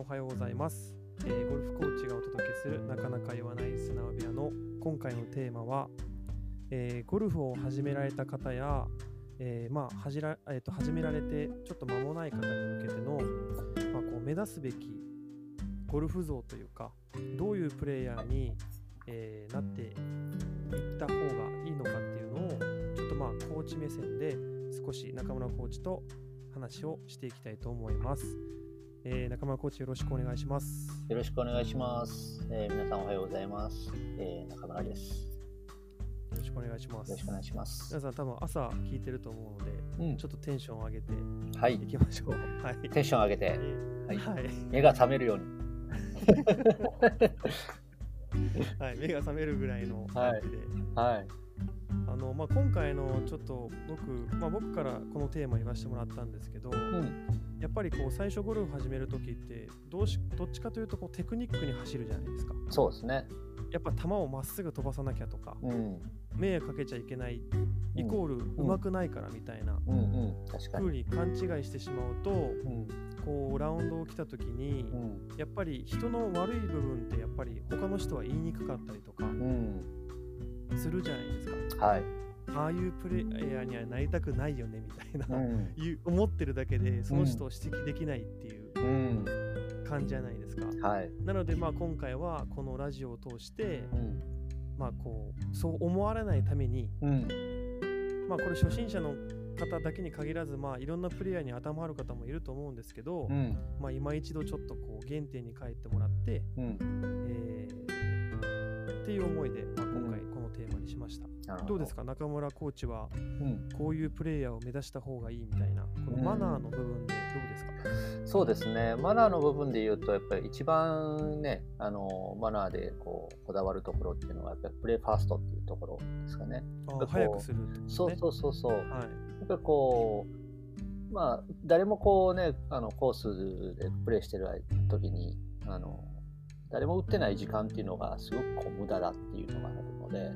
おはようございます、えーゴルフコーチがお届けするなかなか言わない素直部屋の今回のテーマは、えーゴルフを始められた方や、えーまあはじらえーと始められてちょっと間もない方に向けての、まあ、こう目指すべきゴルフ像というかどういうプレイヤーに、えなっていった方がいいのかっていうのをちょっとまあコーチ目線で少し中村コーチと話をしていきたいと思います。えー中村コーチよろしくお願いします。よろしくお願いします。えー皆さんおはようございます。えー中村です。よろしくお願いします。よろしくお願いします。皆さん多分朝聞いてると思うので、うんちょっとテンションを上げてはいい。きましょう。はい。テンション上げて、はい。はい。目が覚めるように。はい目が覚めるぐらいの感じで。はい。あのまあ、今回のちょっと僕、まあ、僕からこのテーマ言わせてもらったんですけど、うん。やっぱりこう最初ゴルフ始めるときってどうしどっちかというとこうテクニックに走るじゃないですか。そうですね。やっぱ球をまっすぐ飛ばさなきゃとか、うん。迷惑かけちゃいけないイコールうまくないからみたいな風に。に勘違いしてしまうとうん。こうラウンドを来た時にうん。やっぱり人の悪い部分ってやっぱり他の人は言いにくかったりとかうん。するじゃないですか。はい。ああいうプレイヤーにはなりたくないよねみたいな、うん。いう思ってるだけでその人を指摘できないっていううん。感じじゃないですか。はい。なのでまあ今回はこのラジオを通してうん。まあこうそう思われないためにうん。まあこれ初心者の方だけに限らずまあいろんなプレイヤーに頭ある方もいると思うんですけど、うん。まあ今一度ちょっとこう原点に帰ってもらって、うん。えーっていう思いで、まあ、今回このテーマにしました。なるほどうですか？中村コーチはうん。こういうプレイヤーを目指した方がいいみたいなこのマナーの部分でどうですか、そうですね。マナーの部分で言うと、やっぱり一番ね、あの、マナーでこう、こだわるところっていうのは、やっぱりプレイファーストっていうところですかね。あ早くするね。そうそうそうそう。はい。やっぱりこう、まあ、誰もこうね、あのコースでプレーしてる時に、あの、誰も打ってない時間っていうのがすごくこう無駄だっていうのがあるので、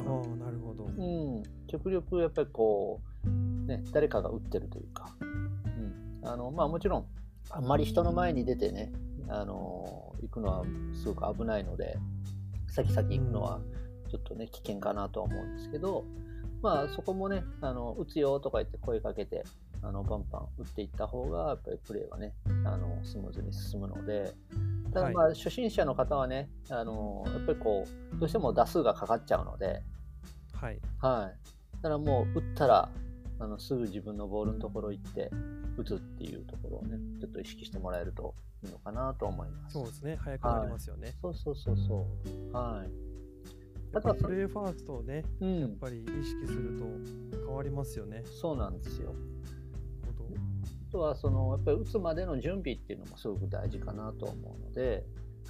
ああ、なるほど。うん、極力やっぱりこう、ね、誰かが打ってるというか、うん、あの、まあもちろん、あんまり人の前に出てね、あの、行くのはすごく危ないので、先々行くのはちょっとね、危険かなとは思うんですけど、まあそこもね、あの、打つよとか言って声かけて、あの、バンバン打っていった方が、やっぱりプレーはね、あの、スムーズに進むので、ただまあ、初心者の方はね、あの、やっぱりこう、どうしても打数がかかっちゃうので、はい。はい。だからもう打ったら、あのすぐ自分のボールのところ行って打つっていうところをね、ちょっと意識してもらえるといいのかなと思います。そうですね。早くなりますよね。そうそうそうそう。はい。あとはプレイファーストをね、うん、やっぱり意識すると変わりますよね。そうなんですよ。とはそのやっぱり打つまでの準備っていうのもすごく大事かなと思うので、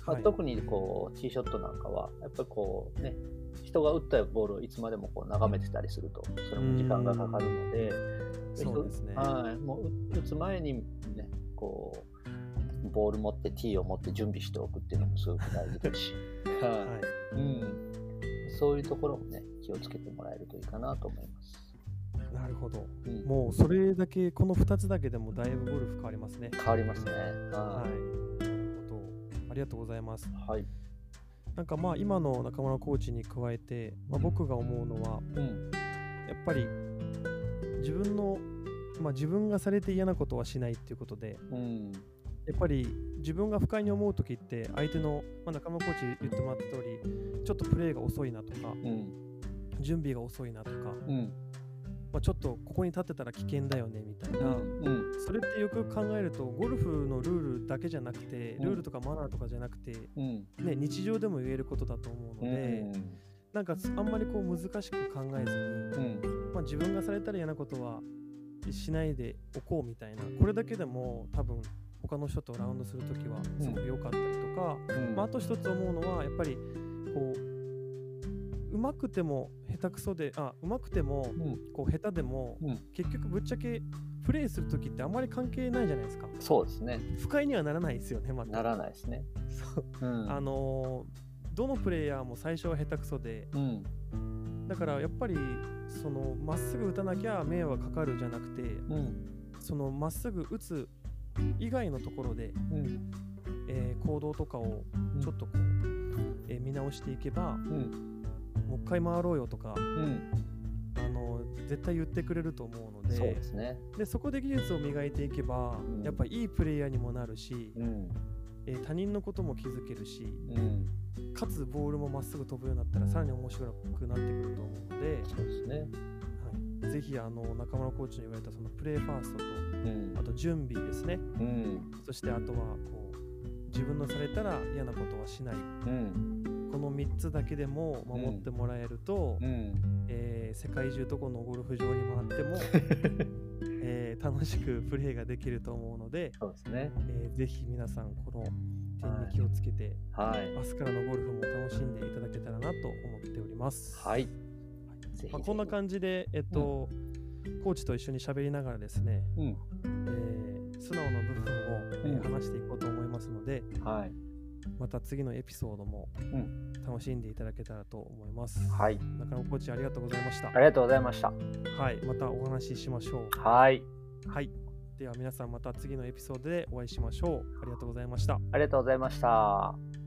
まあはい。特にこうティーショットなんかはやっぱりこうね人が打ったボールをいつまでもこう眺めてたりするとそれも時間がかかるので、そうですね。はい、もう打打つ前にね、こう、ボール持って、ティーを持って準備しておくっていうのもすごく大事ですし、ははい。うん、そういうところもね、気をつけてもらえるといいかなと思います。い。なるほど。うん、もうそれだけ、この2つだけでもだいぶゴルフ変わりますね。変わりますね。は。はいなるほど。ありがとうございます。い。はい。なんかまあ今の中村コーチに加えて、まあ、僕が思うのは、うん。やっぱり自分の、まあ、自分がされて嫌なことはしないっていうことで、うん。やっぱり自分が不快に思う時って相手の、まあ、中村コーチ言ってもらった通りちょっとプレーが遅いなとかうん。準備が遅いなとか、うん。まあ、ちょっとここに立ってたら危険だよねみたいな、うん。それってよく考えるとゴルフのルールだけじゃなくてルールとかマナーとかじゃなくて、うん。ね、日常でも言えることだと思うので、なんかあんまりこう難しく考えずに、うん。まあ、自分がされたら嫌なことはしないでおこうみたいなこれだけでも多分他の人とラウンドするときはすごく良かったりとか、うん。まあ、あと一つ思うのはやっぱりこううまくても下手くそであうまくてもうん。こう下手でも、うん結局ぶっちゃけプレイするときってあんまり関係ないじゃないですかそうですね。不快にはならないですよねまたならないですね。そううん。あのーどのプレイヤーも最初は下手くそでうん。だからやっぱりそのまっすぐ打たなきゃ迷惑かかるじゃなくてうん。そのまっすぐ打つ以外のところでうん。えー行動とかをちょっとこう、えー見直していけば、うんもう一回回ろうよとかうん。あの絶対言ってくれると思うのでそうですね。でそこで技術を磨いていけば、うん。やっぱいいプレイヤーにもなるし、うん。えー他人のことも気づけるしうん。かつボールもまっすぐ飛ぶようになったらさらに面白くなってくると思うので、そうですね。はい、ぜひあの中村コーチに言われたそのプレーファーストとうん。あと準備ですね。うん。そしてあとはこう自分のされたら嫌なことはしない。うん3つだけでも守ってもらえると、うん。えー世界中どこのゴルフ場に回っても、えー楽しくプレーができると思うので、そうですね。えーぜひ皆さんこの点に気をつけて、はい。明日からのゴルフも楽しんでいただけたらなと思っております。はい。まあ、こんな感じで、えっとコーチと一緒に喋りながらですね、うん。えー素直な部分を、えーうん。話していこうと思いますので、はいまた次のエピソードもん楽しんでいただけたらと思います。はい中野コーチありがとうございました。ありがとうございましたはい、またお話ししましょう。はいはい。では皆さんまた次のエピソードでお会いしましょう。ありがとうございました。ありがとうございました